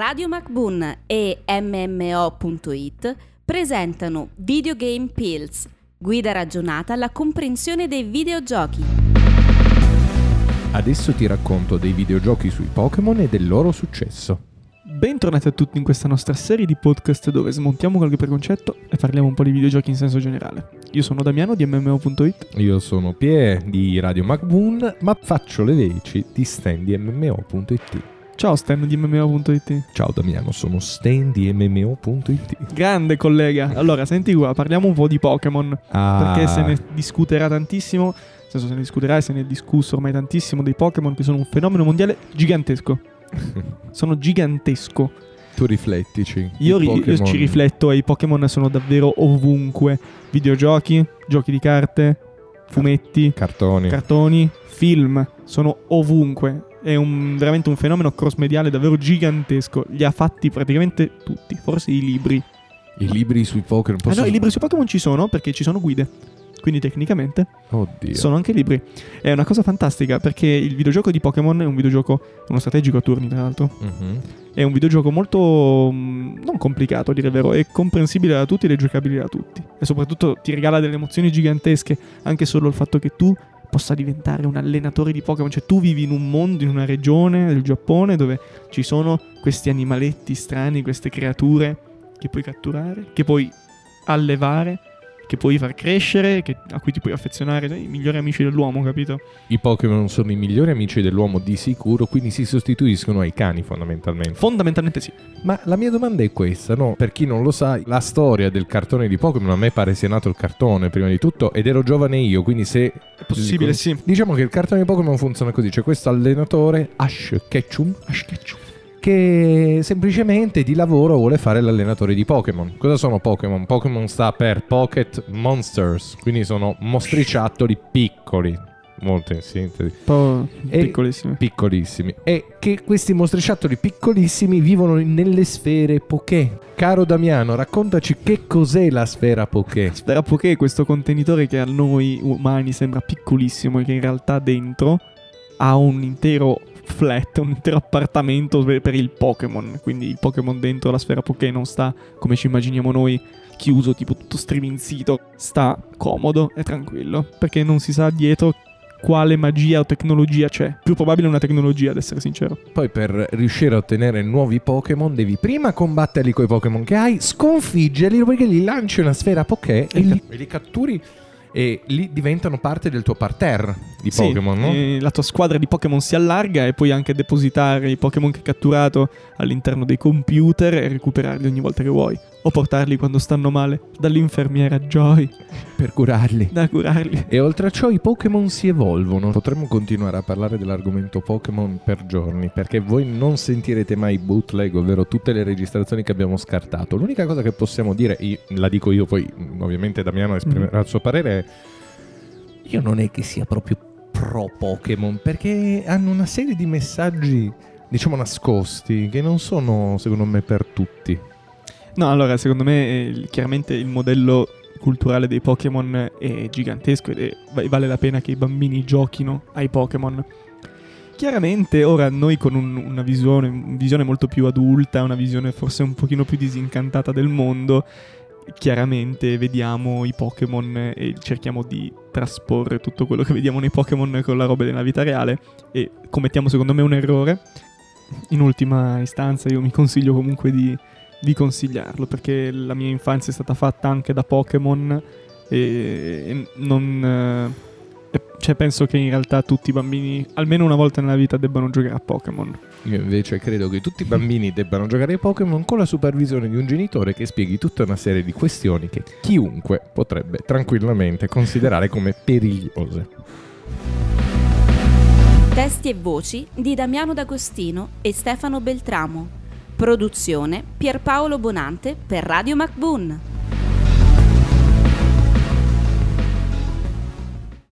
Radio MacBoon e MMO.it presentano Videogame Pills, guida ragionata alla comprensione dei videogiochi. Adesso ti racconto dei videogiochi sui Pokémon e del loro successo. Bentornati a tutti in questa nostra serie di podcast dove smontiamo qualche preconcetto e parliamo un po' di videogiochi in senso generale. Io sono Damiano di MMO.it. Io sono Pie di Radio MacBoon, ma faccio le veci di Stan di MMO.it. Ciao Stan di MMO.it. Ciao Damiano, sono Stan di MMO.it. Grande collega. Allora, senti qua, parliamo un po' di Pokémon. Ah, Perché se ne discuterà tantissimo. Nel senso, se ne discuterà e se ne è discusso ormai tantissimo dei Pokémon che sono un fenomeno mondiale gigantesco. Sono gigantesco. tu riflettici. Io, ri- io ci rifletto e i Pokémon sono davvero ovunque. Videogiochi, giochi di carte, fumetti, Cartoni. cartoni, film, sono ovunque. È un- veramente un fenomeno cross-mediale davvero gigantesco. Li ha fatti praticamente tutti, forse i libri. I libri sui Pokémon. Ah no, i libri su Pokémon ci sono perché ci sono guide. Quindi tecnicamente Oddio. sono anche libri. È una cosa fantastica perché il videogioco di Pokémon è un videogioco, uno strategico a turni tra l'altro. Mhm. È un videogioco molto mm, non complicato a dire il vero, è comprensibile da tutti ed è giocabile da tutti. E soprattutto ti regala delle emozioni gigantesche, anche solo il fatto che tu possa diventare un allenatore di Pokémon, cioè tu vivi in un mondo, in una regione del Giappone dove ci sono questi animaletti strani, queste creature che puoi catturare, che puoi allevare, che puoi far crescere, che- a cui ti puoi affezionare, i migliori amici dell'uomo, capito? I Pokémon sono i migliori amici dell'uomo di sicuro, quindi si sostituiscono ai cani fondamentalmente. Fondamentalmente sì. Ma la mia domanda è questa, no? Per chi non lo sa, la storia del cartone di Pokémon a me pare sia nato il cartone prima di tutto ed ero giovane io, quindi se... È possibile, sì. Diciamo che il cartone di Pokémon funziona così, c'è questo allenatore, Ash Ketchum, Ash Ketchum. Che semplicemente di lavoro vuole fare l'allenatore di Pokémon. Cosa sono Pokémon? Pokémon sta per Pocket Monsters, quindi sono mostriciattoli piccoli, molto in sintesi po' piccolissimi. piccolissimi e che questi mostriciattoli piccolissimi vivono nelle sfere Poké. Caro Damiano, raccontaci che cos'è la sfera Poké. Sfera Poké è questo contenitore che a noi umani sembra piccolissimo e che in realtà dentro ha un intero flat, un intero appartamento per il Pokémon. Quindi il Pokémon dentro la sfera Poké non sta come ci immaginiamo noi chiuso, tipo tutto striminzito. Sta comodo e tranquillo perché non si sa dietro quale magia o tecnologia c'è. Più probabile una tecnologia, ad essere sincero. Poi per riuscire a ottenere nuovi Pokémon devi prima combatterli con i Pokémon che hai, sconfiggerli perché gli lanci una sfera Poké e li, e li catturi e lì diventano parte del tuo parterre di Sì, Pokémon, no? la tua squadra di Pokémon si allarga e puoi anche depositare i Pokémon che hai catturato all'interno dei computer e recuperarli ogni volta che vuoi. O portarli quando stanno male dall'infermiera Joy Per curarli. da curarli. E oltre a ciò i Pokémon si evolvono. Potremmo continuare a parlare dell'argomento Pokémon per giorni, perché voi non sentirete mai bootleg, ovvero tutte le registrazioni che abbiamo scartato. L'unica cosa che possiamo dire, io- la dico io, poi mh, ovviamente Damiano esprimerà il suo parere, è io non è che sia proprio pro Pokémon, perché hanno una serie di messaggi, diciamo, nascosti, che non sono, secondo me, per tutti. No, allora, secondo me, eh, chiaramente il modello culturale dei Pokémon è gigantesco ed è- va- vale la pena che i bambini giochino ai Pokémon. Chiaramente ora noi con un- una visione, visione molto più adulta, una visione forse un pochino più disincantata del mondo, chiaramente vediamo i Pokémon e cerchiamo di trasporre tutto quello che vediamo nei Pokémon con la roba della vita reale e commettiamo secondo me un errore. In ultima istanza io mi consiglio comunque di di consigliarlo perché la mia infanzia è stata fatta anche da Pokémon e, non... eh, cioè penso che in realtà tutti i bambini almeno una volta nella vita debbano giocare a Pokémon. Io invece credo che tutti i bambini debbano giocare ai Pokémon con la supervisione di un genitore che spieghi tutta una serie di questioni che chiunque potrebbe tranquillamente considerare come perigliose. Testi e voci di Damiano D'Agostino e Stefano Beltramo. Produzione Pierpaolo Bonante per Radio MacBoon.